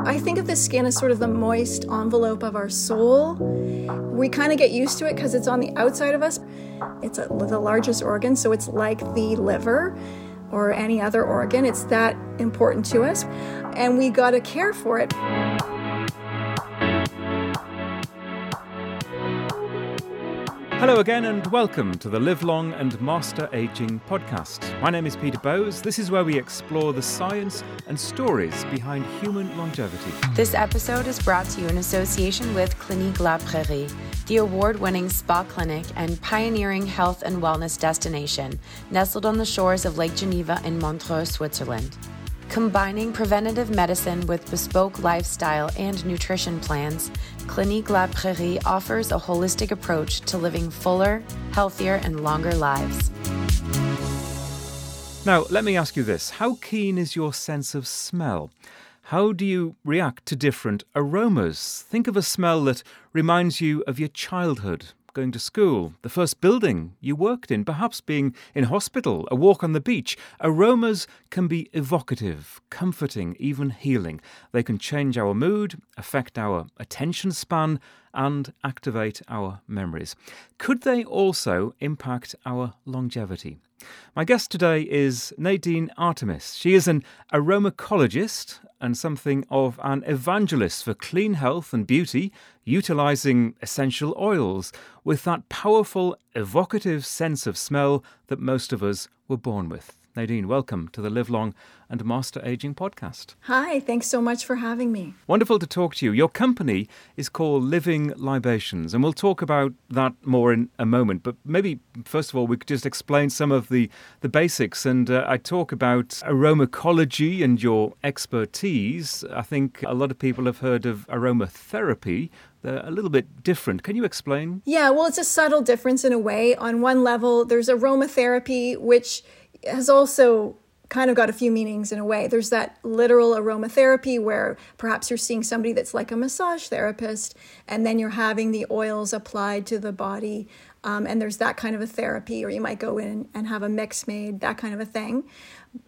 I think of the skin as sort of the moist envelope of our soul. We kind of get used to it because it's on the outside of us. It's a, the largest organ, so it's like the liver or any other organ. It's that important to us, and we got to care for it. Hello again, and welcome to the Live Long and Master Aging podcast. My name is Peter Bowes. This is where we explore the science and stories behind human longevity. This episode is brought to you in association with Clinique La Prairie, the award winning spa clinic and pioneering health and wellness destination nestled on the shores of Lake Geneva in Montreux, Switzerland. Combining preventative medicine with bespoke lifestyle and nutrition plans, Clinique La Prairie offers a holistic approach to living fuller, healthier, and longer lives. Now, let me ask you this How keen is your sense of smell? How do you react to different aromas? Think of a smell that reminds you of your childhood, going to school, the first building you worked in, perhaps being in hospital, a walk on the beach. Aromas can be evocative, comforting, even healing. They can change our mood, affect our attention span, and activate our memories. Could they also impact our longevity? My guest today is Nadine Artemis. She is an aromacologist and something of an evangelist for clean health and beauty, utilizing essential oils with that powerful, evocative sense of smell that most of us were born with. Nadine, welcome to the Live Long and Master Aging podcast. Hi, thanks so much for having me. Wonderful to talk to you. Your company is called Living Libations, and we'll talk about that more in a moment. But maybe, first of all, we could just explain some of the, the basics. And uh, I talk about aromacology and your expertise. I think a lot of people have heard of aromatherapy. They're a little bit different. Can you explain? Yeah, well, it's a subtle difference in a way. On one level, there's aromatherapy, which has also kind of got a few meanings in a way. There's that literal aromatherapy where perhaps you're seeing somebody that's like a massage therapist, and then you're having the oils applied to the body. Um, and there's that kind of a therapy, or you might go in and have a mix made, that kind of a thing.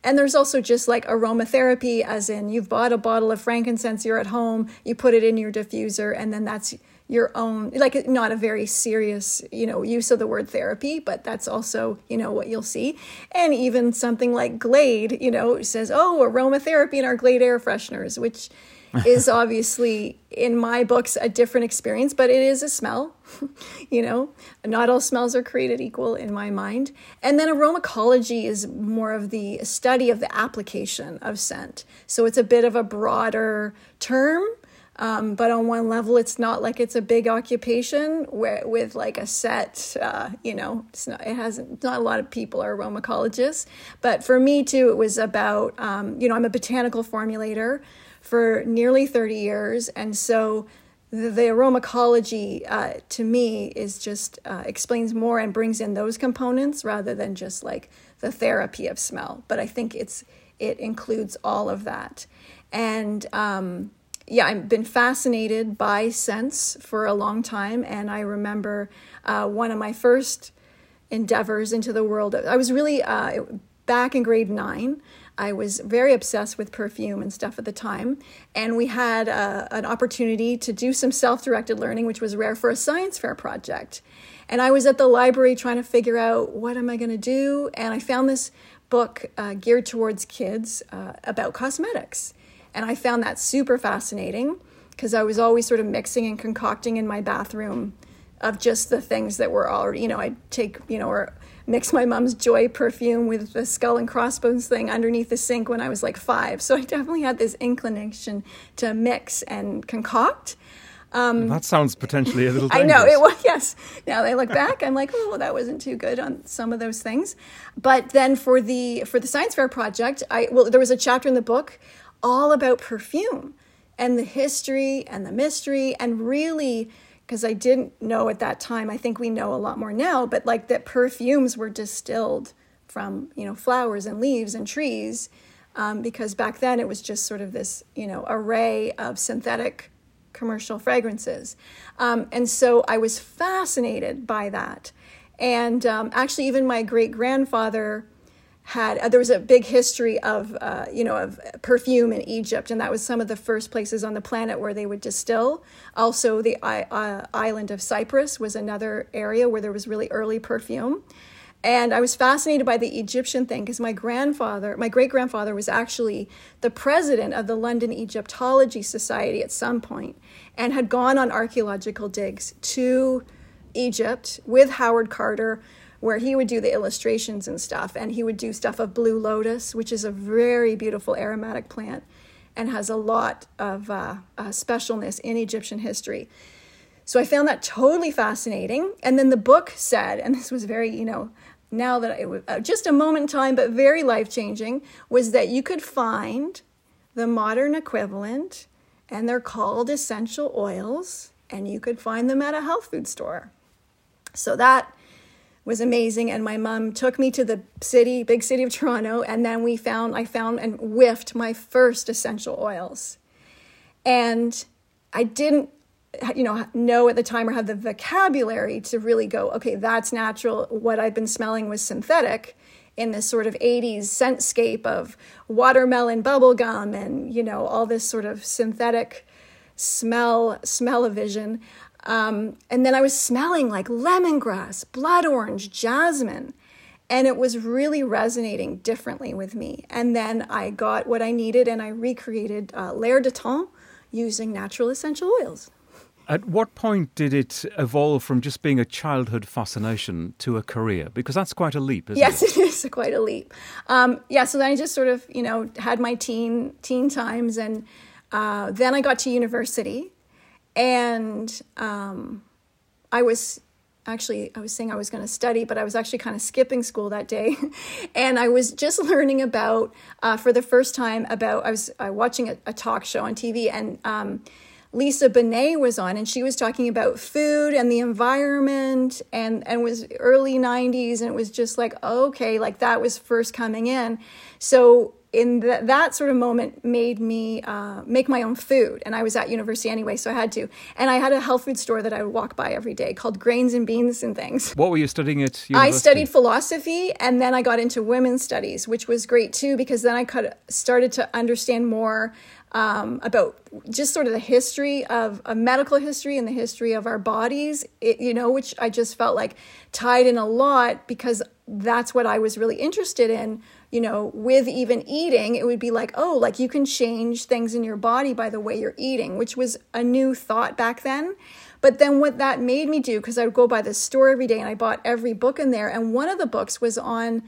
And there's also just like aromatherapy, as in you've bought a bottle of frankincense, you're at home, you put it in your diffuser, and then that's your own like not a very serious you know use of the word therapy but that's also you know what you'll see. And even something like glade you know says oh aromatherapy in our glade air fresheners which is obviously in my books a different experience but it is a smell you know? Not all smells are created equal in my mind. And then aromacology is more of the study of the application of scent. So it's a bit of a broader term um, but on one level, it's not like it's a big occupation where, with like a set, uh, you know, it's not, it hasn't, not a lot of people are aromacologists. But for me too, it was about, um, you know, I'm a botanical formulator for nearly 30 years. And so the, the aromacology uh, to me is just uh, explains more and brings in those components rather than just like the therapy of smell. But I think it's, it includes all of that. And, um, yeah, I've been fascinated by scents for a long time, and I remember uh, one of my first endeavors into the world. I was really uh, back in grade nine. I was very obsessed with perfume and stuff at the time, and we had uh, an opportunity to do some self-directed learning, which was rare for a science fair project. And I was at the library trying to figure out what am I going to do, and I found this book uh, geared towards kids uh, about cosmetics and I found that super fascinating because I was always sort of mixing and concocting in my bathroom of just the things that were already, you know, I'd take, you know, or mix my mom's joy perfume with the skull and crossbones thing underneath the sink when I was like five. So I definitely had this inclination to mix and concoct. Um, that sounds potentially a little. Dangerous. I know it was. Yes. Now I look back, I'm like, oh, well, that wasn't too good on some of those things. But then for the for the science fair project, I well, there was a chapter in the book all about perfume and the history and the mystery and really because I didn't know at that time. I think we know a lot more now, but like that perfumes were distilled from you know flowers and leaves and trees, um, because back then it was just sort of this you know array of synthetic commercial fragrances, um, and so I was fascinated by that, and um, actually even my great grandfather had uh, there was a big history of uh, you know of perfume in Egypt, and that was some of the first places on the planet where they would distill. Also, the uh, island of Cyprus was another area where there was really early perfume. And I was fascinated by the Egyptian thing because my grandfather, my great grandfather, was actually the president of the London Egyptology Society at some point and had gone on archaeological digs to Egypt with Howard Carter where he would do the illustrations and stuff. And he would do stuff of blue lotus, which is a very beautiful aromatic plant and has a lot of uh, uh, specialness in Egyptian history. So I found that totally fascinating. And then the book said, and this was very, you know, now that it was uh, just a moment in time, but very life changing, was that you could find the modern equivalent, and they're called essential oils, and you could find them at a health food store. So that was amazing and my mom took me to the city big city of toronto and then we found i found and whiffed my first essential oils. And i didn't you know know at the time or have the vocabulary to really go okay that's natural. What i've been smelling was synthetic in this sort of 80s scentscape of watermelon bubblegum and you know all this sort of synthetic smell smell of vision um, and then I was smelling like lemongrass, blood orange, jasmine. And it was really resonating differently with me. And then I got what I needed and I recreated uh, L'air du temps using natural essential oils. At what point did it evolve from just being a childhood fascination to a career? Because that's quite a leap, isn't yes, it? Yes, it is quite a leap. Um, yeah, so then I just sort of, you know, had my teen teen times, and uh, then I got to university, and um, I was actually i was saying i was going to study but i was actually kind of skipping school that day. And i was just learning about uh, for the first time about i was uh, watching a, a, talk show on tv and um, lisa bonet was on and she was talking about food and the environment and and was early 90s and it was just like okay like that was first coming in. So in th- that sort of moment made me uh, make my own food and i was at university anyway so i had to and i had a health food store that i would walk by every day called grains and beans and things what were you studying at university? i studied philosophy and then i got into women's studies which was great too because then i could started to understand more um, about just sort of the history of, a medical history and the history of our bodies, it, you know, which I just felt like tied in a lot because that's what I was really interested in you know, with even eating, it would be like, oh, like you can change things in your body by the way you're eating, which was a new thought back then. But then what that made me do, because I would go by the store every day and I bought every book in there, and one of the books was on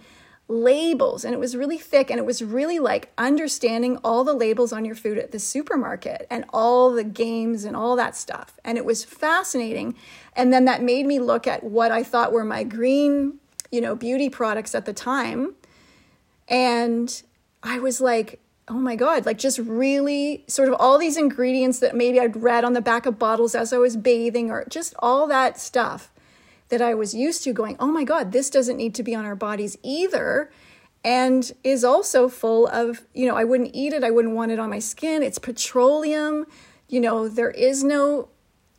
labels and it was really thick and it was really like understanding all the labels on your food at the supermarket and all the games and all that stuff. And it was fascinating. And then that made me look at what i thought were my green you know beauty products at the time and I was like, oh my God, like just really sort of all these ingredients that maybe I'd read on the back of bottles as I was bathing, or just all that stuff that I was used to going, oh my God, this doesn't need to be on our bodies either. And is also full of, you know, I wouldn't eat it, I wouldn't want it on my skin. It's petroleum, you know, there is no,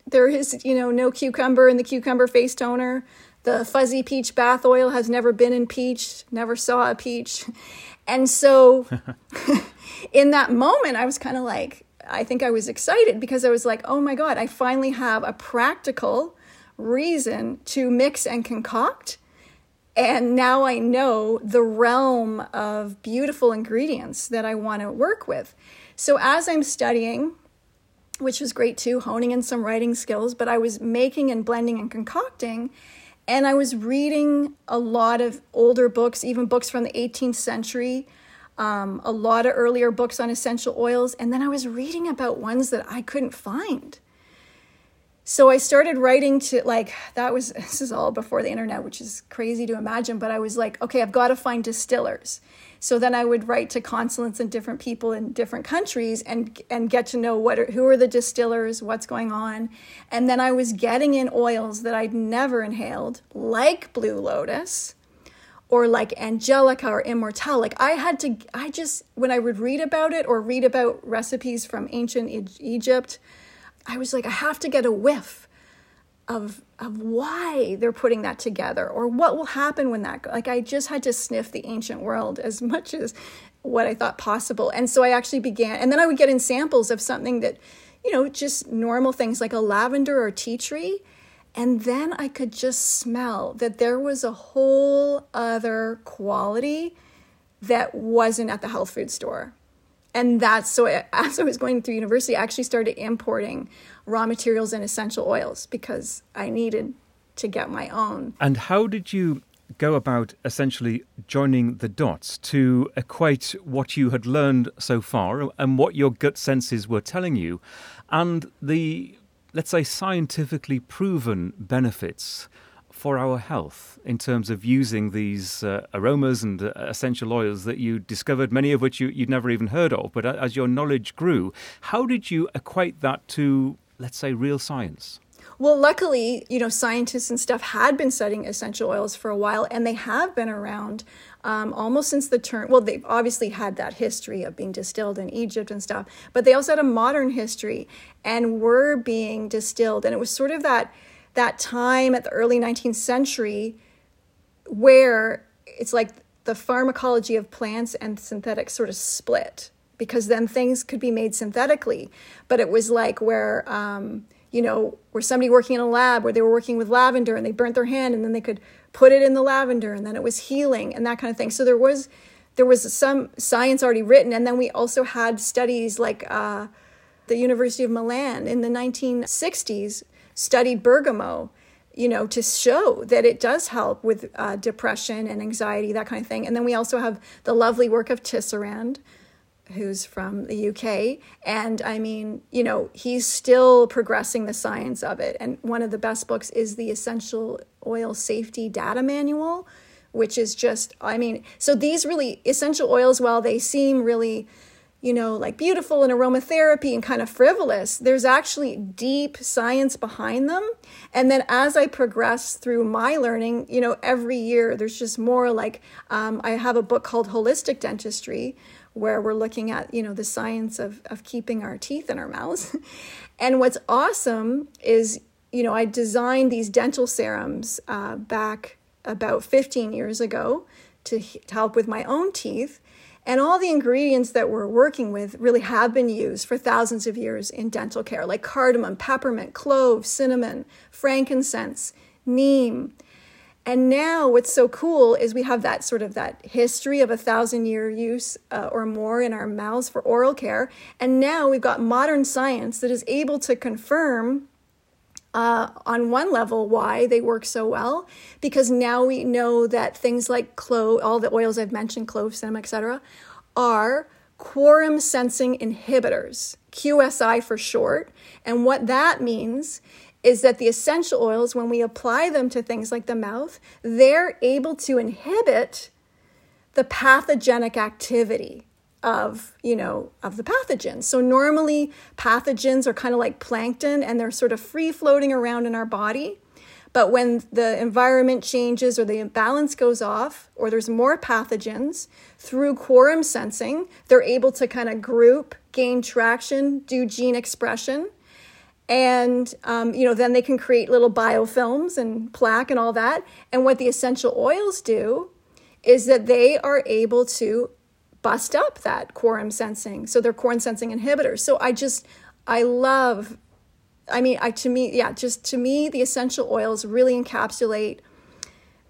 there is, you know, no cucumber in the cucumber face toner. The fuzzy peach bath oil has never been in peach, never saw a peach. And so in that moment, I was kind of like, I think I was excited because I was like, oh my God, I finally have a practical reason to mix and concoct. And now I know the realm of beautiful ingredients that I want to work with. So as I'm studying, which was great too, honing in some writing skills, but I was making and blending and concocting. And I was reading a lot of older books, even books from the 18th century, um, a lot of earlier books on essential oils. And then I was reading about ones that I couldn't find. So I started writing to like, that was, this is all before the internet, which is crazy to imagine, but I was like, okay, I've got to find distillers. So then I would write to consulates and different people in different countries and and get to know what are, who are the distillers, what's going on, and then I was getting in oils that I'd never inhaled, like Blue Lotus, or like Angelica or Immortelle. Like I had to, I just when I would read about it or read about recipes from ancient Egypt, I was like, I have to get a whiff of of why they're putting that together or what will happen when that like I just had to sniff the ancient world as much as what I thought possible. And so I actually began and then I would get in samples of something that you know, just normal things like a lavender or tea tree. And then I could just smell that there was a whole other quality that wasn't at the health food store. And that's so as I was going through university, I actually started importing raw materials and essential oils because I needed to get my own. And how did you go about essentially joining the dots to equate what you had learned so far and what your gut senses were telling you and the, let's say, scientifically proven benefits for our health in terms of using these uh, aromas and uh, essential oils that you discovered, many of which you, would never even heard of. But as your knowledge grew, how did you equate that to, let's say, real science? Well, luckily, you know, scientists and stuff had been studying essential oils for a while, and they have been around um, almost since the turn. Well, they've obviously had that history of being distilled in Egypt and stuff, but they also had a modern history and were being distilled. And it was sort of that that time at the early 19th century where it's like the pharmacology of plants and synthetics sort of split because then things could be made synthetically. But it was like where um, you know, where somebody working in a lab where they were working with lavender and they burnt their hand and then they could put it in the lavender and then it was healing and that kind of thing. So there was there was some science already written and then we also had studies like uh, the University of Milan in the 1960s studied bergamot you know, to show that it does help with uh, depression and anxiety, that kind of thing. And then we also have the lovely work of Tisserand, who's from the UK. And I mean, you know, he's still progressing the science of it. And one of the best books is the Essential Oil Safety Data Manual, which is just, I mean, so these really essential oils, while they seem really, you know, like beautiful and aromatherapy and kind of frivolous, there's actually deep science behind them. And then as I progress through my learning, you know, every year there's just more like um, I have a book called Holistic Dentistry, where we're looking at you know the science of, of keeping our teeth in our mouths. And what's awesome is you know i designed these dental serums uh, back about 15 years ago to, to help with my own teeth. And all the ingredients that we're working with really have been used for thousands of years in dental care like cardamom peppermint clove cinnamon frankincense neem and now what's so cool is we have that sort of that history of a thousand year use uh, or more in our mouths for oral care. And now we've got modern science that is able to confirm uh, on one level why they work so well because now we know that things like clove all the oils i've mentioned clove cinnamon etc are quorum sensing inhibitors qsi for short and what that means is that the essential oils, when we apply them to things like the mouth, they're able to inhibit the pathogenic activity of you know of the pathogens. So normally pathogens are kind of like plankton and they're sort of free floating around in our body. But when the environment changes or the imbalance goes off or there's more pathogens through quorum sensing they're able to kind of group gain traction do gene expression and um, you know then they can create little biofilms and plaque and all that. And what the essential oils do is that they are able to bust up that quorum sensing. So they're quorum sensing inhibitors. So i just i love i mean i to me yeah just to me the essential oils really encapsulate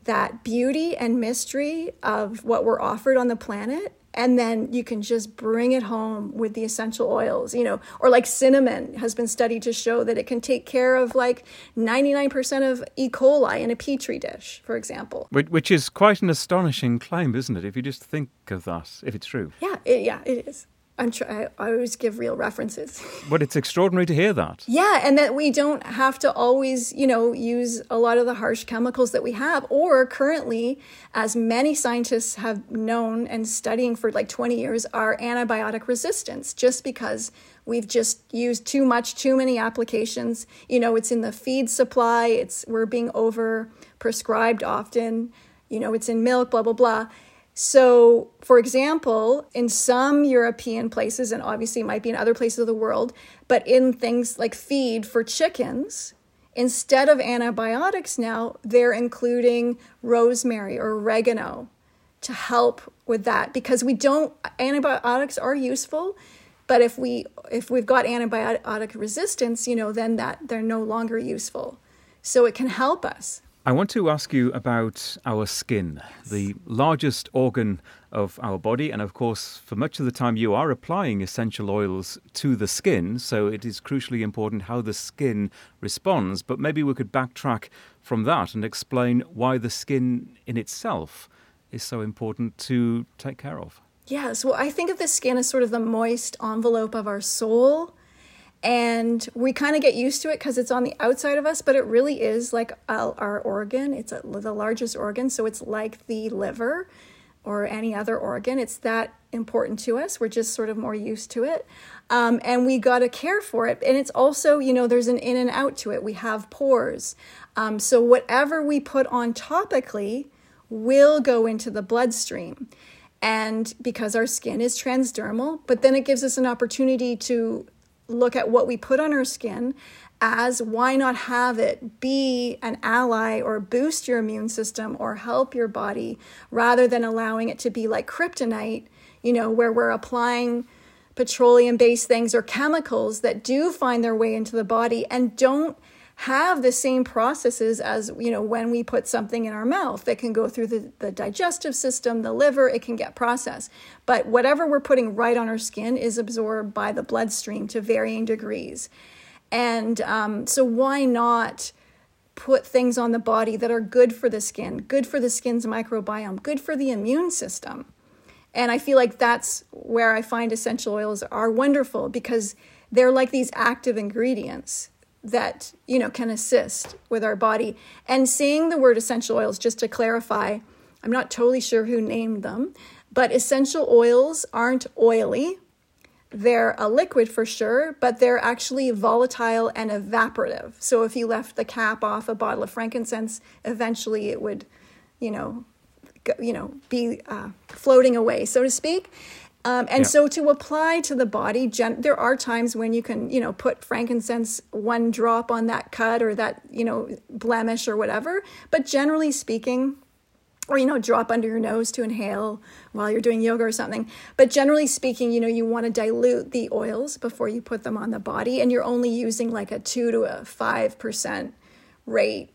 that beauty and mystery of what we're offered on the planet and then you can just bring it home with the essential oils you know or like cinnamon has been studied to show that it can take care of like 99% of e. coli in a petri dish for example. Which is quite an astonishing claim isn't it if you just think of that if it's true? Yeah it, yeah it is I'm try- I always give real references. but it's extraordinary to hear that. Yeah, and that we don't have to always, you know, use a lot of the harsh chemicals that we have. Or currently, as many scientists have known and studying for like 20 years, are antibiotic resistance, just because we've just used too much, too many applications. You know, it's in the feed supply. It's we're being over prescribed often. You know, it's in milk, blah blah blah. So, for example, in some European places, and obviously it might be in other places of the world, but in things like feed for chickens, instead of antibiotics now, they're including rosemary or oregano to help with that because we don't antibiotics are useful but if we if we've got antibiotic resistance you know then that they're no longer useful. So it can help us I want to ask you about our skin, the largest organ of our body. And of course, for much of the time, you are applying essential oils to the skin. So it is crucially important how the skin responds. But maybe we could backtrack from that and explain why the skin in itself is so important to take care of. Yes. Well, I think of the skin as sort of the moist envelope of our soul and we kind of get used to it because it's on the outside of us but it really is like our organ. It's a, the largest organ so it's like the liver or any other organ. It's that important to us. We're just sort of more used to it. Um, and we got to care for it. And it's also you know there's an in and out to it. We have pores. Um, so whatever we put on topically will go into the bloodstream. And because our skin is transdermal but then it gives us an opportunity to look at what we put on our skin as why not have it be an ally or boost your immune system or help your body rather than allowing it to be like kryptonite, you know, where we're applying petroleum based things or chemicals that do find their way into the body and don't have the same processes as you know when we put something in our mouth that can go through the, the digestive system the liver it can get processed. But whatever we're putting right on our skin is absorbed by the bloodstream to varying degrees. And um, so why not put things on the body that are good for the skin good for the skin's microbiome good for the immune system? And i feel like that's where i find essential oils are wonderful because they're like these active ingredients that you know can assist with our body. And seeing the word essential oils just to clarify i'm not totally sure who named them but essential oils aren't oily. They're a liquid for sure but they're actually volatile and evaporative. So if you left the cap off a bottle of frankincense eventually it would you know you know be uh, floating away so to speak um, and yeah. so to apply to the body, gen- there are times when you can, you know, put frankincense one drop on that cut or that, you know, blemish or whatever. But generally speaking, or you know drop under your nose to inhale while you're doing yoga or something but generally speaking you know you want to dilute the oils before you put them on the body and you're only using like a 2 to a 5% rate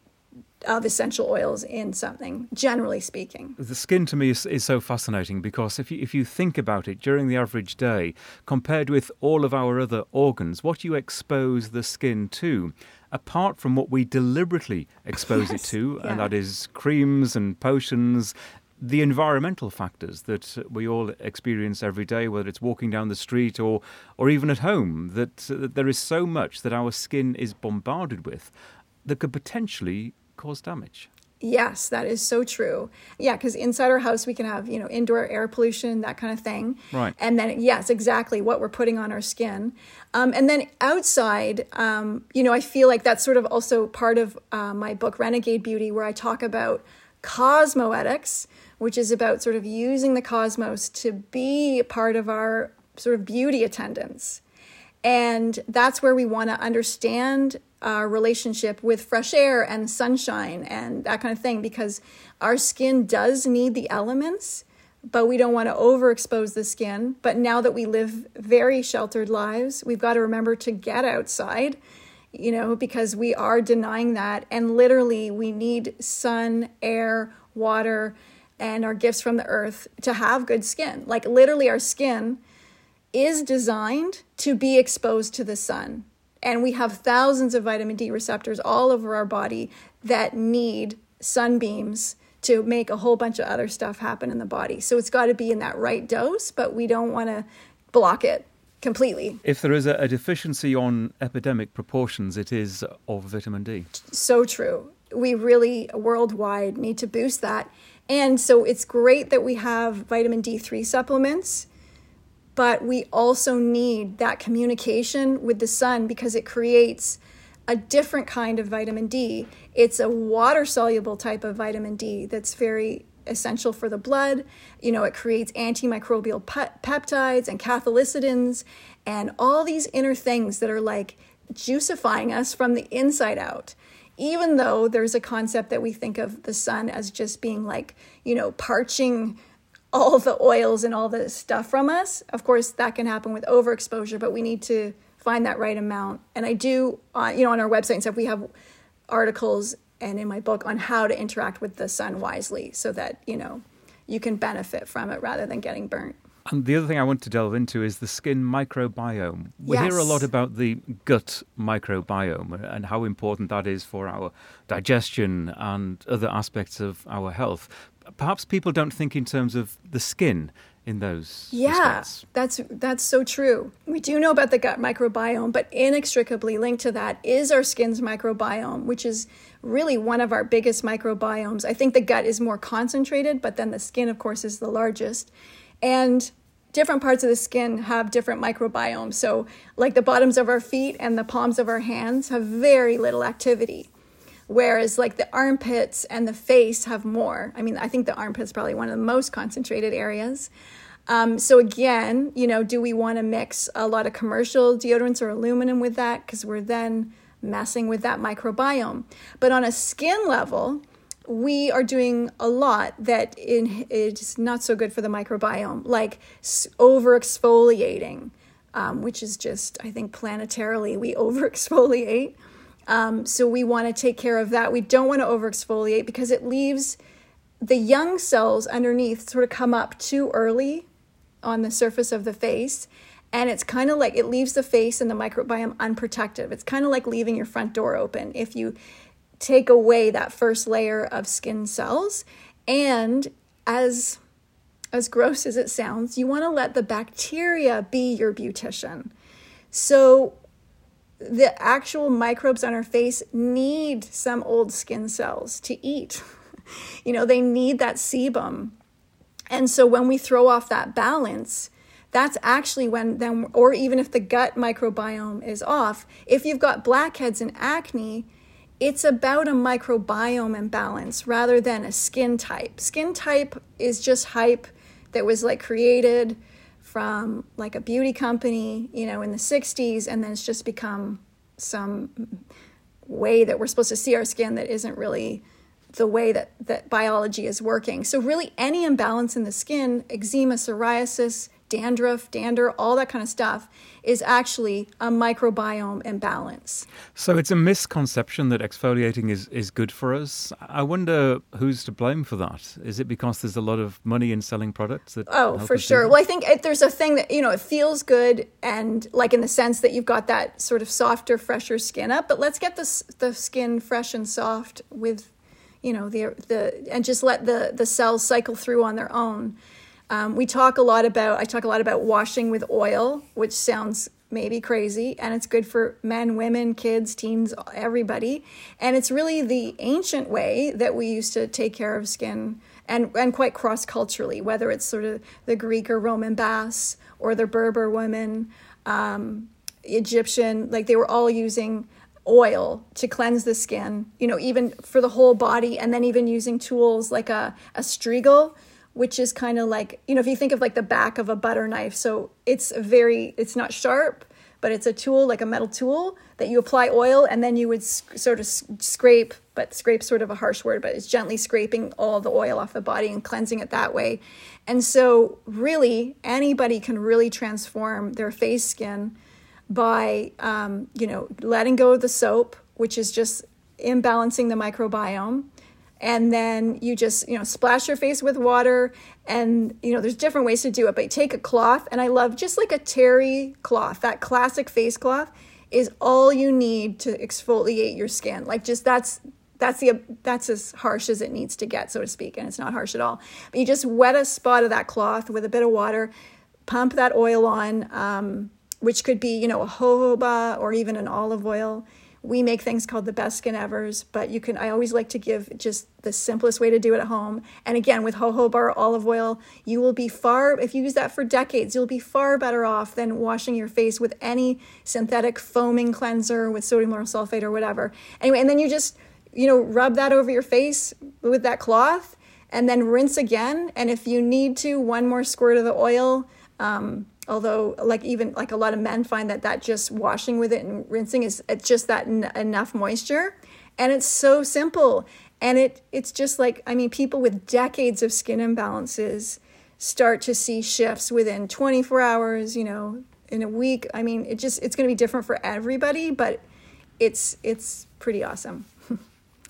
of essential oils in something, generally speaking. The skin to me is, is so fascinating because if you, if you think about it during the average day, compared with all of our other organs, what you expose the skin to, apart from what we deliberately expose yes, it to, yeah. and that is creams and potions, the environmental factors that we all experience every day, whether it's walking down the street or, or even at home, that, that there is so much that our skin is bombarded with that could potentially cause damage. Yes, that is so true. Yeah, because inside our house we can have you know indoor air pollution, that kind of thing. Right. And then yes, exactly what we're putting on our skin. Um, and then outside, um, you know, I feel like that's sort of also part of uh, my book Renegade Beauty, where I talk about cosmoetics, which is about sort of using the cosmos to be part of our sort of beauty attendance. And that's where we want to understand our relationship with fresh air and sunshine and that kind of thing because our skin does need the elements but we don't want to overexpose the skin. But now that we live very sheltered lives we've got to remember to get outside you know because we are denying that. And literally we need sun air water and our gifts from the earth to have good skin. Like literally our skin is designed to be exposed to the sun and we have thousands of vitamin D receptors all over our body that need sunbeams to make a whole bunch of other stuff happen in the body. So it's got to be in that right dose, but we don't want to block it completely. If there is a, a, deficiency on epidemic proportions, it is of vitamin D. So true. We really worldwide need to boost that. And so it's great that we have vitamin D3 supplements but we also need that communication with the sun because it creates a different kind of vitamin D. It's a water soluble type of vitamin D that's very essential for the blood. You know, it creates antimicrobial pe- peptides and cathelicidins and all these inner things that are like juicifying us from the inside out. even though there's a concept that we think of the sun as just being like, you know, parching all the oils and all the stuff from us. Of course, that can happen with overexposure, but we need to find that right amount. And I do, uh, you know, on our website and stuff, we have articles and in my book on how to interact with the sun wisely so that, you know, you can benefit from it rather than getting burnt. And the other thing I want to delve into is the skin microbiome. We yes. hear a lot about the gut microbiome and how important that is for our digestion and other aspects of our health. Perhaps people don't think in terms of the skin in those yeah respects. that's that's so true. We do know about the gut microbiome but inextricably linked to that is our skin's microbiome which is really one of our biggest microbiomes. I think the gut is more concentrated but then the skin of course is the largest. And different parts of the skin have different microbiomes. So like the bottoms of our feet and the palms of our hands have very little activity whereas like the armpits and the face have more i mean i think the armpits probably one of the most concentrated areas um, so again, you know, do we want to mix a lot of commercial deodorants or aluminum with that? Because we're then messing with that microbiome. But on a skin level, we are doing a lot that in, is not so good for the microbiome, like over exfoliating, um, which is just, I think, planetarily, we over exfoliate. Um, so we want to take care of that. We don't want to over exfoliate because it leaves the young cells underneath sort of come up too early on the surface of the face. And it's kind of like it leaves the face and the microbiome unprotected. It's kind of like leaving your front door open if you take away that first layer of skin cells. And as as gross as it sounds, you want to let the bacteria be your beautician. So the actual microbes on our face need some old skin cells to eat. you know, they need that sebum and so when we throw off that balance, that's actually when then or even if the gut microbiome is off, if you've got blackheads and acne, it's about a microbiome imbalance rather than a skin type. Skin type is just hype that was like created from like a beauty company, you know, in the 60s and then it's just become some way that we're supposed to see our skin that isn't really the way that, that biology is working. So, really, any imbalance in the skin, eczema, psoriasis, dandruff, dander, all that kind of stuff, is actually a microbiome imbalance. So, it's a misconception that exfoliating is, is good for us. I wonder who's to blame for that. Is it because there's a lot of money in selling products that? Oh, for sure. Well, I think it, there's a thing that, you know, it feels good and like in the sense that you've got that sort of softer, fresher skin up, but let's get the, the skin fresh and soft with you know the the and just let the the cells cycle through on their own. Um, we talk a lot about I talk a lot about washing with oil, which sounds maybe crazy, and it's good for men, women, kids, teens, everybody. And it's really the ancient way that we used to take care of skin, and and quite cross culturally, whether it's sort of the Greek or Roman baths or the Berber women, um, Egyptian, like they were all using oil to cleanse the skin, you know, even for the whole body, and then even using tools like a, a strigil, which is kind of like, you know, if you think of like the back of a butter knife. So it's very, it's not sharp, but it's a tool, like a metal tool that you apply oil and then you would sort of scrape, but scrape sort of a harsh word, but it's gently scraping all the oil off the body and cleansing it that way. And so, really, anybody can really transform their face skin by um, you know letting go of the soap, which is just imbalancing the microbiome, and then you just you know splash your face with water, and you know there's different ways to do it. But take a cloth, and I love just like a terry cloth, that classic face cloth is all you need to exfoliate your skin. Like just that's that's the that's as harsh as it needs to get, so to speak, and it's not harsh at all. But you just wet a spot of that cloth with a bit of water, pump that oil on. Um, which could be, you know, a jojoba or even an olive oil. We make things called the best skin evers, but you can, I always like to give just the simplest way to do it at home. And again, with jojoba olive oil, you will be far, if you use that for decades, you'll be far better off than washing your face with any synthetic foaming cleanser with sodium lauryl sulfate or whatever. Anyway, and then you just, you know, rub that over your face with that cloth and then rinse again. And if you need to, one more squirt of the oil. Um, although like even like a lot of men find that that just washing with it and rinsing is it's just that n- enough moisture And it's so simple. And it it's just like I mean people with decades of skin imbalances start to see shifts within 24 hours, you know, in a week. I mean, it just it's going to be different for everybody, but it's it's pretty awesome.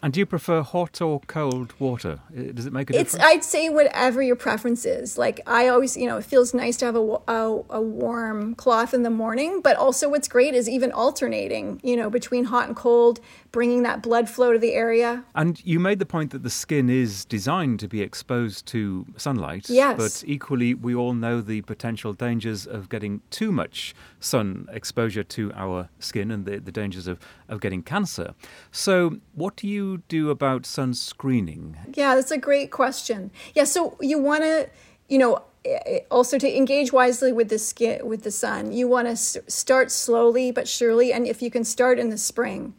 And do you prefer hot or cold water? Does it make a difference? It's I'd say whatever your preference is. Like I always, you know, it feels nice to have a, a, a, warm cloth in the morning, but also what's great is even alternating, you know, between hot and cold, bringing that blood flow to the area. And you made the point that the skin is designed to be exposed to sunlight. Yes. But equally, we all know the potential dangers of getting too much sun exposure to our skin and the, the dangers of, of getting cancer. So, what do you do about sun screening? Yeah, that's a great question. Yeah, so you want to, you know, also to engage wisely with the skin with the sun you want to start slowly but surely and if you can start in the spring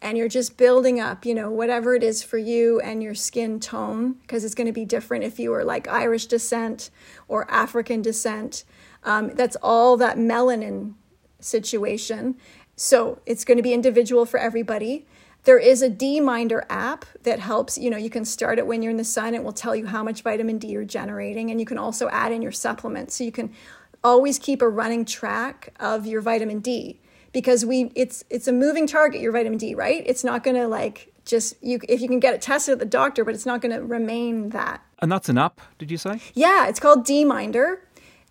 and you're just building up, you know, whatever it is for you and your skin tone, because it's going to be different if you are like Irish descent or African descent. Um, that's all that melanin situation. So it's going to be individual for everybody. There is a D-Minder app that helps, you know, you can start it when you're in the sun. It will tell you how much vitamin D you're generating. And you can also add in your supplements. So you can always keep a running track of your vitamin D because we it's it's a moving target your vitamin D, right? It's not going to like just you if you can get it tested at the doctor, but it's not going to remain that. And that's an app, did you say? Yeah, it's called D-Minder,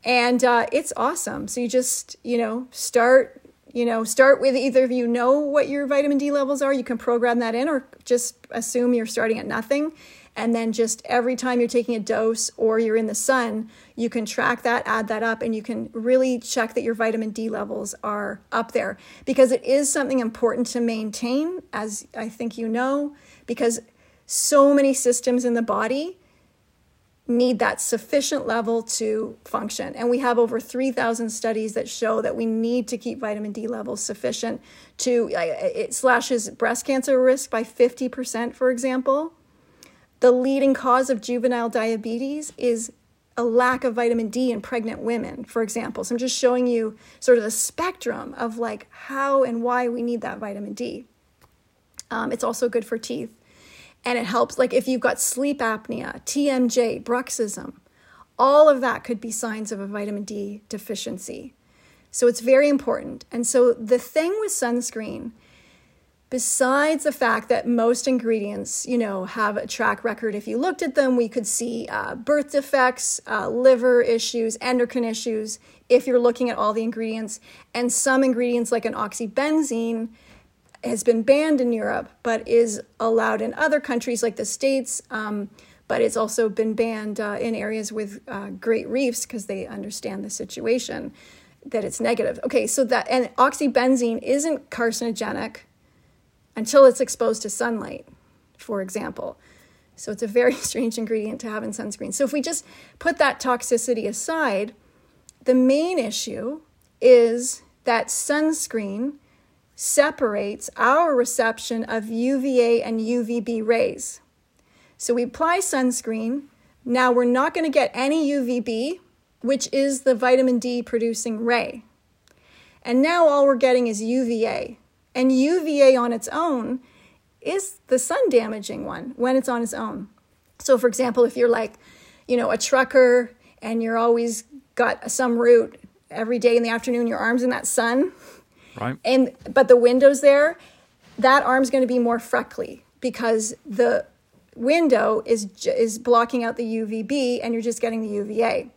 and uh, it's awesome. So you just you know start you know start with either of you know what your vitamin D levels are. You can program that in, or just assume you're starting at nothing, and then just every time you're taking a dose or you're in the sun, you can track that, add that up, and you can really check that your vitamin D levels are up there because it is something important to maintain, as I think you know, because so many systems in the body need that sufficient level to function. And we have over 3,000 studies that show that we need to keep vitamin D levels sufficient to, it slashes breast cancer risk by 50%, for example. The leading cause of juvenile diabetes is a lack of vitamin D in pregnant women, for example. So I'm just showing you sort of the spectrum of like how and why we need that vitamin D. Um, it's also good for teeth. And it helps, like if you've got sleep apnea, TMJ, bruxism, all of that could be signs of a vitamin D deficiency. So it's very important. And so the thing with sunscreen besides the fact that most ingredients, you know, have a track record, if you looked at them, we could see uh, birth defects, uh, liver issues, endocrine issues, if you're looking at all the ingredients. And some ingredients, like an oxybenzene, has been banned in Europe, but is allowed in other countries like the States. Um, but it's also been banned uh, in areas with uh, great reefs because they understand the situation that it's negative. Okay, so that, and oxybenzene isn't carcinogenic until it's exposed to sunlight, for example. So it's a very strange ingredient to have in sunscreen. So if we just put that toxicity aside, the main issue is that sunscreen separates our reception of UVA and UVB rays. So we apply sunscreen. Now we're not going to get any UVB, which is the vitamin D producing ray. And now all we're getting is UVA. And UVA on its own is the sun damaging one when it's on its own. So, for example, if you're like, you know, a trucker and you're always got some route every day in the afternoon, your arm's in that sun, right? And but the window's there, that arm's going to be more freckly because the window is is blocking out the UVB, and you're just getting the UVA.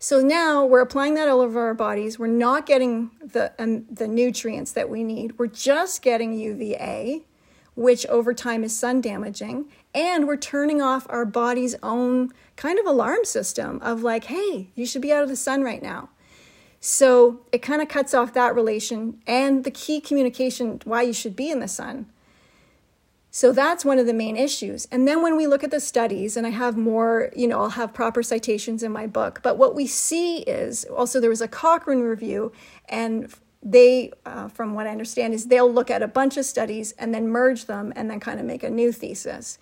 So now we're applying that all over our bodies. We're not getting the um, the nutrients that we need. We're just getting UVA, which over time is sun damaging, and we're turning off our body's own kind of alarm system of like, hey, you should be out of the sun right now. So it kind of cuts off that relation and the key communication why you should be in the sun. So that's one of the main issues. And then when we look at the studies, and I have more, you know, I'll have proper citations in my book, but what we see is also there was a Cochrane review, and they, uh, from what I understand, is they'll look at a bunch of studies and then merge them and then kind of make a new thesis.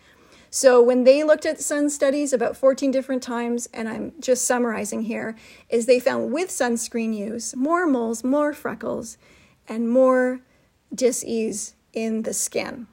So when they looked at sun studies about 14 different times, and I'm just summarizing here, is they found with sunscreen use more moles, more freckles, and more dis-ease in the skin.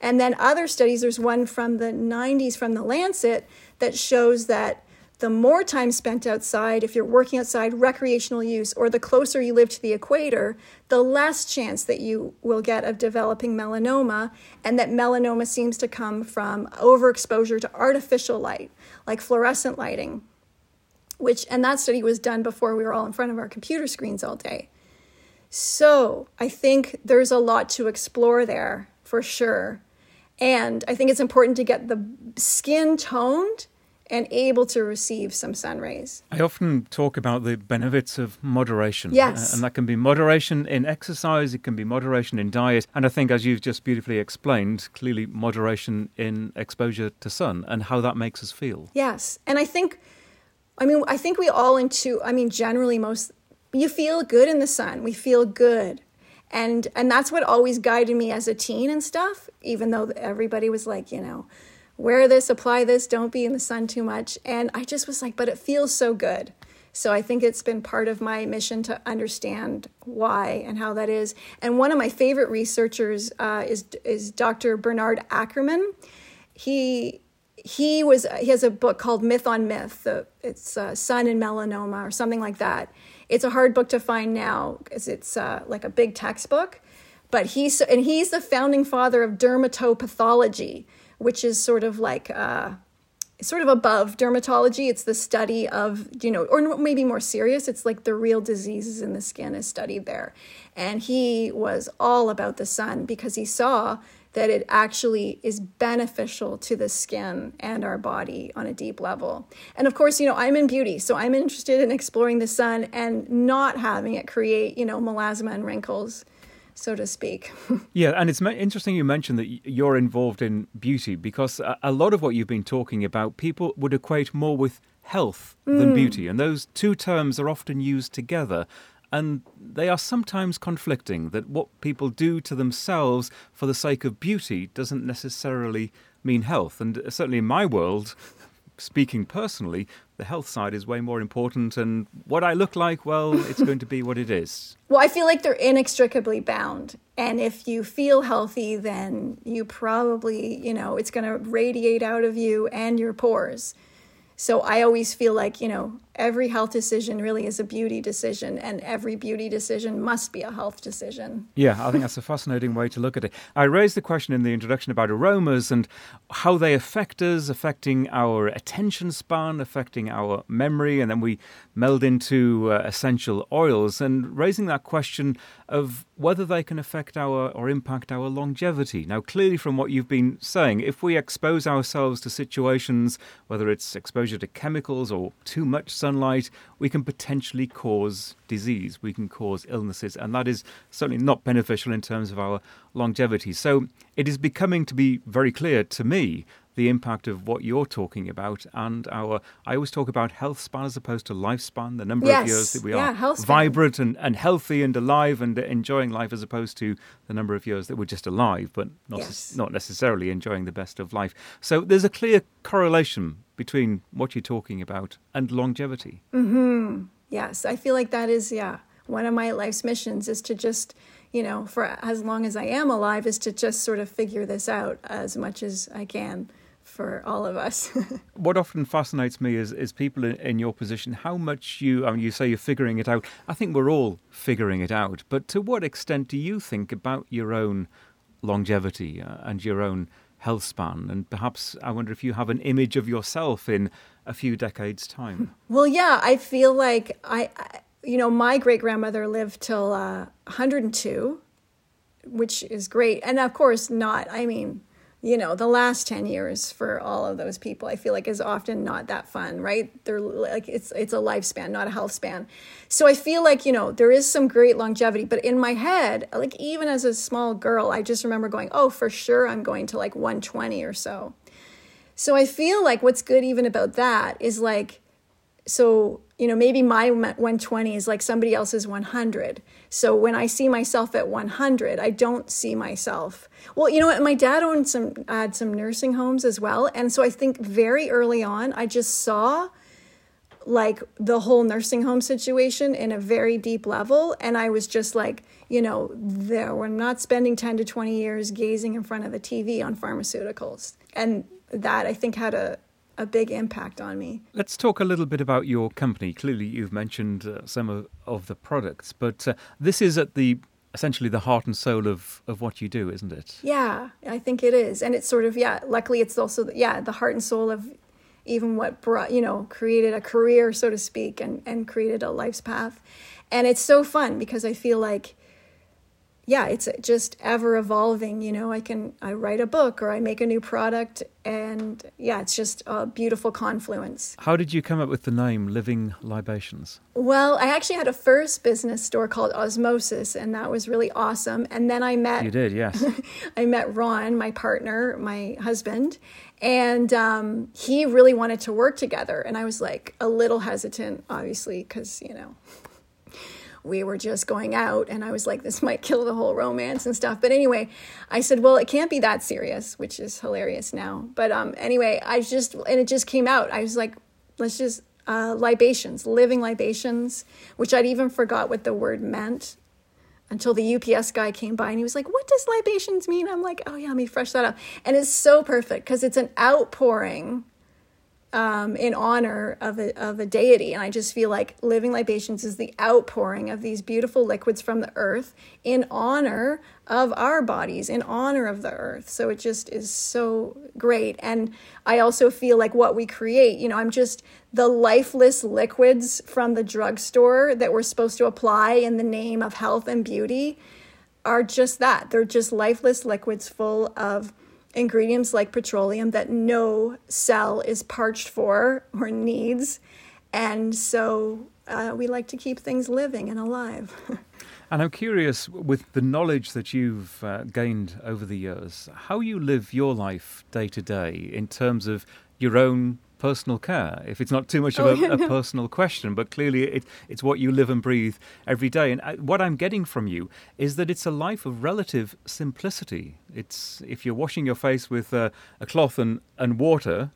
And then other studies, there's one from the 90s from the Lancet that shows that the more time spent outside, if you're working outside, recreational use, or the closer you live to the equator, the less chance that you will get of developing melanoma, and that melanoma seems to come from overexposure to artificial light, like fluorescent lighting, which, and that study was done before we were all in front of our computer screens all day. So I think there's a lot to explore there for sure. And I think it's important to get the skin toned and able to receive some sun rays. I often talk about the benefits of moderation. Yes. Uh, and that can be moderation in exercise, it can be moderation in diet. And I think, as you've just beautifully explained, clearly moderation in exposure to sun and how that makes us feel. Yes. And I think, I mean, I think we all into, I mean, generally, most, you feel good in the sun. We feel good. And, and that's what always guided me as a teen and stuff, even though everybody was like, you know, wear this, apply this, don't be in the sun too much. And I just was like, but it feels so good. So I think it's been part of my mission to understand why and how that is. And one of my favorite researchers uh, is is Dr. Bernard Ackerman. He he was he has a book called Myth on Myth. The, it's uh, Sun and Melanoma or something like that. It's a hard book to find now because it's uh, like a big textbook. But he's and he's the founding father of dermatopathology which is sort of like uh, sort of above dermatology. It's the study of, you know, or maybe more serious, it's like the real diseases in the skin is studied there. And he was all about the sun because he saw that it actually is beneficial to the skin and our body on a deep level. And of course, you know, I'm in beauty, so I'm interested in exploring the sun and not having it create, you know, melasma and wrinkles so to speak. yeah, and it's interesting you mentioned that you're involved in beauty because a lot of what you've been talking about, people would equate more with health than mm. beauty, and those two terms are often used together. And they are sometimes conflicting, that what people do to themselves for the sake of beauty doesn't necessarily mean health. And certainly in my world, speaking personally, the health side is way more important. And what I look like, well, it's going to be what it is. Well, I feel like they're inextricably bound. And if you feel healthy, then you probably, you know, it's going to radiate out of you and your pores. So I always feel like, you know, every health decision really is a beauty decision, and every beauty decision must be a health decision. Yeah, I think that's a fascinating way to look at it. I raised the question in the introduction about aromas and how they affect us, affecting our attention span, affecting our memory, and then we meld into uh, essential oils, and raising that question of whether they can affect our or impact our longevity. Now, clearly, from what you've been saying, if we expose ourselves to situations, whether it's exposure to chemicals or too much sunlight, we can potentially cause disease, we can cause illnesses, and that is certainly not beneficial in terms of our longevity. So, it is becoming to be very clear to me the impact of what you're talking about and our I always talk about health span as opposed to lifespan, the number yes. of years that we yeah, are vibrant and, and healthy and alive and enjoying life as opposed to the number of years that we're just alive but not yes. not necessarily enjoying the best of life. So there's a clear correlation between what you're talking about and longevity. Mhm. Yes, I feel like that is yeah, one of my life's missions is to just you know, for as long as I am alive, is to just sort of figure this out as much as I can for all of us. what often fascinates me is, is people in, in, your position, how much you, I mean, you say you're figuring it out. I think we're all figuring it out. But to what extent do you think about your own longevity uh, and your own health span? And perhaps I wonder if you have an image of yourself in a few decades' time. Well, yeah, I feel like I, I you know, my great grandmother lived till uh, 102, which is great. And of course, not, I mean, you know, the last 10 years for all of those people, I feel like is often not that fun, right? They're like, it's, it's a lifespan, not a health span. So I feel like, you know, there is some great longevity, but in my head, like even as a small girl, I just remember going, oh, for sure, I'm going to like 120 or so. So I feel like what's good even about that is like, so you know maybe my 120 is like somebody else's 100 so when i see myself at 100 i don't see myself. Well you know what? My dad owned some had some nursing homes as well. And so i think very early on i just saw like the whole nursing home situation in a very deep level. And i was just like you know there we're not spending 10 to 20 years gazing in front of the tv on pharmaceuticals. And that i think had a a big impact on me. Let's talk a little bit about your company. Clearly, you've mentioned uh, some of, of the products, but uh, this is at the essentially the heart and soul of, of what you do, isn't it? Yeah, I think it is. And it's sort of, yeah, luckily it's also, yeah, the heart and soul of even what brought, you know, created a career, so to speak, and, and created a life's path. And it's so fun because I feel like yeah, it's just ever evolving. You know, I can I write a book or I make a new product, and yeah, it's just a beautiful confluence. How did you come up with the name Living Libations? Well, I actually had a first business store called Osmosis, and that was really awesome. And then I met you did, yes. I met Ron, my partner, my husband, and um, he really wanted to work together, and I was like a little hesitant, obviously, because you know we were just going out and I was like, this might kill the whole romance and stuff. But anyway, I said, well, it can't be that serious, which is hilarious now. But um, anyway, I just, and it just came out. I was like, let's just, uh, libations, living libations, which I'd even forgot what the word meant until the UPS guy came by and he was like, What does libations mean? I'm like, Oh, yeah, let me fresh that up. And it's so perfect because it's an outpouring um, in honor of a, of a deity. And I just feel like living libations is the outpouring of these beautiful liquids from the earth in honor of our bodies, in honor of the earth. So it just is so great. And I also feel like what we create, you know, I'm just the lifeless liquids from the drugstore that we're supposed to apply in the name of health and beauty are just that. They're just lifeless liquids full of ingredients like petroleum that no cell is parched for or needs. And so uh, we like to keep things living and alive. and I'm curious, with the knowledge that you've uh, gained over the years, how you live your life day to day in terms of your own personal care, if it's not too much of a, oh, a personal question, but clearly it, it's what you live and breathe every day. And I, uh, what I'm getting from you is that it's a life of relative simplicity. It's if you're washing your face with uh, a cloth and, and water,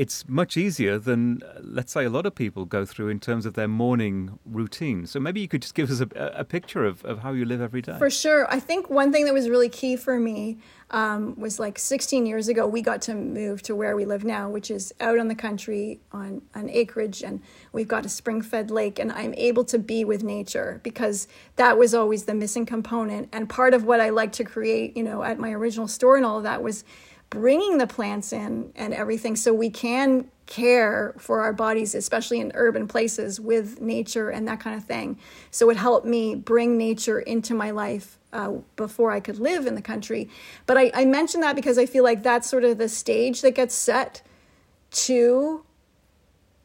it's much easier than, uh, let's say, a lot of people go through in terms of their morning routine. So maybe you could just give us a, a picture of, of how you live every day. For sure. I think one thing that was really key for me um, was like 16 years ago, we got to move to where we live now, which is out on the country on an acreage, and we've got a spring fed lake, and I'm able to be with nature because that was always the missing component. And part of what I like to create, you know, at my original store and all of that was bringing the plants in and everything so we can care for our bodies, especially in urban places with nature and that kind of thing. So it helped me bring nature into my life uh, before I could live in the country. But I, I mention that because I feel like that's sort of the stage that gets set to,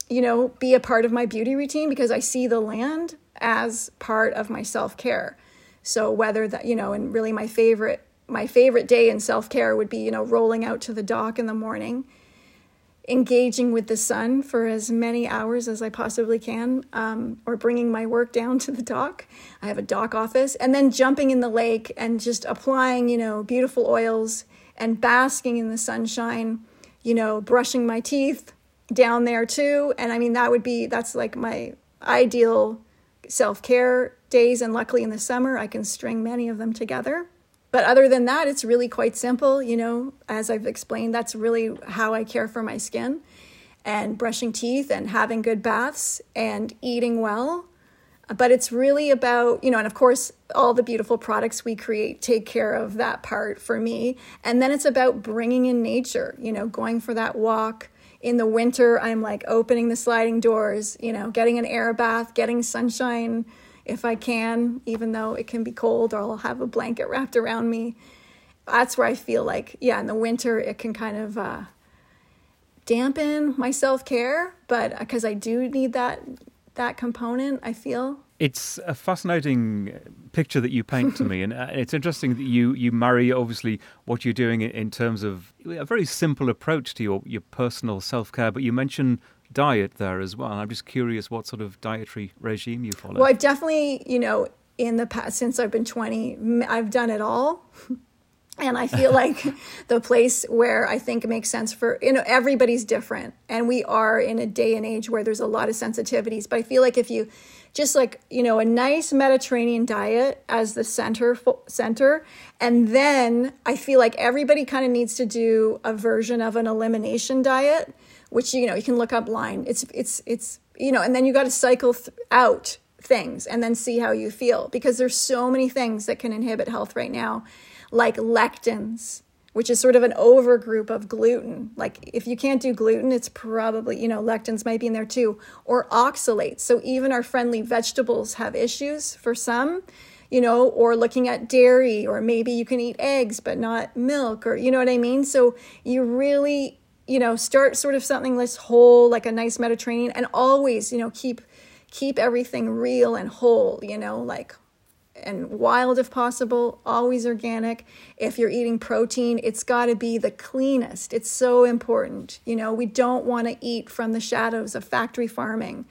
you know, be a part of my beauty routine because I see the land as part of my self care. So whether that, you know, and really my favorite my favorite day in self care would be, you know, rolling out to the dock in the morning engaging with the sun for as many hours as I possibly can, um, or bringing my work down to the dock. I have a dock office, and then jumping in the lake and just applying, you know, beautiful oils and basking in the sunshine, you know, brushing my teeth down there too. And I mean, that would be, that's like my ideal self care days. And luckily in the summer, I can string many of them together. But other than that, it's really quite simple. You know, as I've explained, that's really how I care for my skin and brushing teeth and having good baths and eating well. But it's really about, you know, and of course, all the beautiful products we create take care of that part for me. And then it's about bringing in nature, you know, going for that walk. In the winter, I'm like opening the sliding doors, you know, getting an air bath, getting sunshine if I can, even though it can be cold, or I'll have a blanket wrapped around me. That's where I feel like, yeah, in the winter, it can kind of uh, dampen my self care, but because uh, I do need that that component, I feel. It's a fascinating picture that you paint to me, and uh, it's interesting that you you marry obviously what you're doing in terms of a very simple approach to your your personal self care, but you mention diet there as well. I'm just curious what sort of dietary regime you follow. Well, I've definitely, you know, in the past, since I've been 20, I've done it all. and I feel like the place where I think makes sense for you know everybody's different, and we are in a day and age where there's a lot of sensitivities. But I feel like if you just like you know a nice Mediterranean diet as the center center, and then I feel like everybody kind of needs to do a version of an elimination diet, which you know you can look up line. It's it's it's you know, and then you got to cycle th- out things and then see how you feel because there's so many things that can inhibit health right now like lectins, which is sort of an overgroup of gluten. Like if you can't do gluten, it's probably, you know, lectins might be in there too, or oxalates. So even our friendly vegetables have issues for some, you know, or looking at dairy, or maybe you can eat eggs but not milk, or you know what I mean? So you really, you know, start sort of something that's whole, like a nice Mediterranean, and always, you know, keep keep everything real and whole, you know, like and wild if possible, always organic. If you're eating protein, it's got to be the cleanest. It's so important. You know, we don't want to eat from the shadows of factory farming,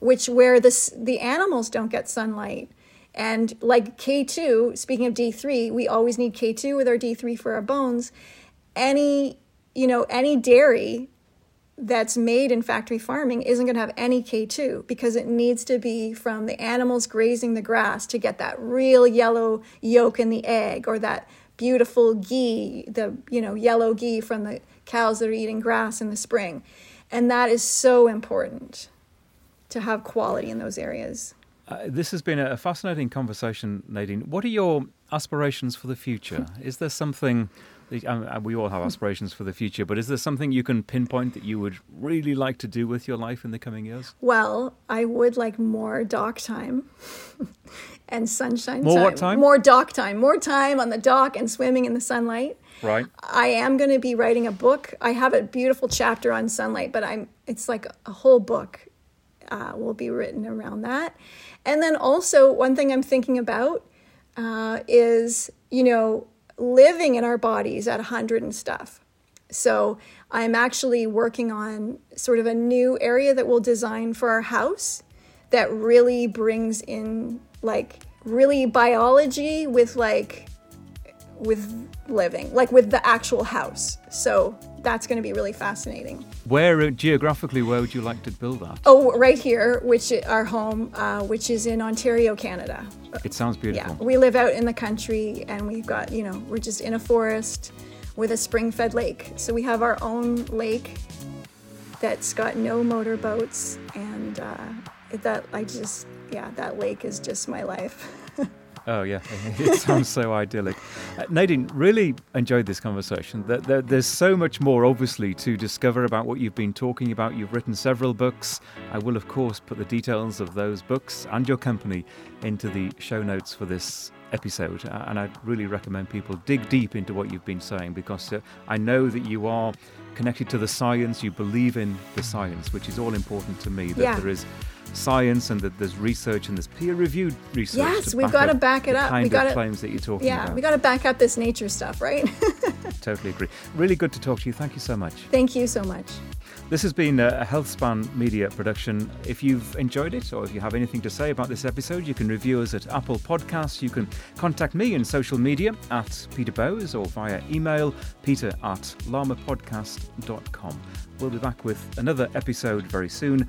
which where this the animals don't get sunlight. And like K2, speaking of D3, we always need K2 with our D3 for our bones. Any, you know, any dairy that's made in factory farming isn't going to have any K2 because it needs to be from the animals grazing the grass to get that real yellow yolk in the egg or that beautiful ghee, the you know yellow ghee from the cows that are eating grass in the spring. And that is so important to have quality in those areas. Uh, this has been a fascinating conversation, Nadine. What are your aspirations for the future? Is there something um, we all have aspirations for the future, but is there something you can pinpoint that you would really like to do with your life in the coming years? Well, I would like more dock time and sunshine more time. what time? More dock time. More time on the dock and swimming in the sunlight. Right. I am going to be writing a book. I have a beautiful chapter on sunlight, but I'm it's like a whole book uh, will be written around that. And then also one thing I'm thinking about uh, is you know living in our bodies at 100 and stuff. So I'm actually working on sort of a new area that we'll design for our house that really brings in like really biology with like with living, like with the actual house. So that's going to be really fascinating. Where uh, geographically, where would you like to build that? Oh, right here, which our home, uh, which is in Ontario, Canada. It sounds beautiful. Yeah, we live out in the country, and we've got you know we're just in a forest with a spring-fed lake. So we have our own lake that's got no motorboats, and uh, that I just yeah, that lake is just my life. Oh, yeah. It sounds so idyllic. Uh, Nadine, really enjoyed this conversation. There, there, there's so much more, obviously, to discover about what you've been talking about. You've written several books. I will, of course, put the details of those books and your company into the show notes for this episode. Uh, and I really recommend people dig deep into what you've been saying because uh, I know that you are connected to the science, you believe in the science, which is all important to me, that yeah. there is science and that there's research and there's peer-reviewed research. Yes, we've got to back it up. Kind we got of claims that you're talking yeah, about. we got to back up this nature stuff, right? totally agree. Really good to talk to you. Thank you so much. Thank you so much. This has been a HealthSpan media production. If you've enjoyed it or if you have anything to say about this episode, you can review us at Apple Podcasts. You can contact me in social media at Peter Bowes or via email peter at llamapodcast.com. We'll be back with another episode very soon.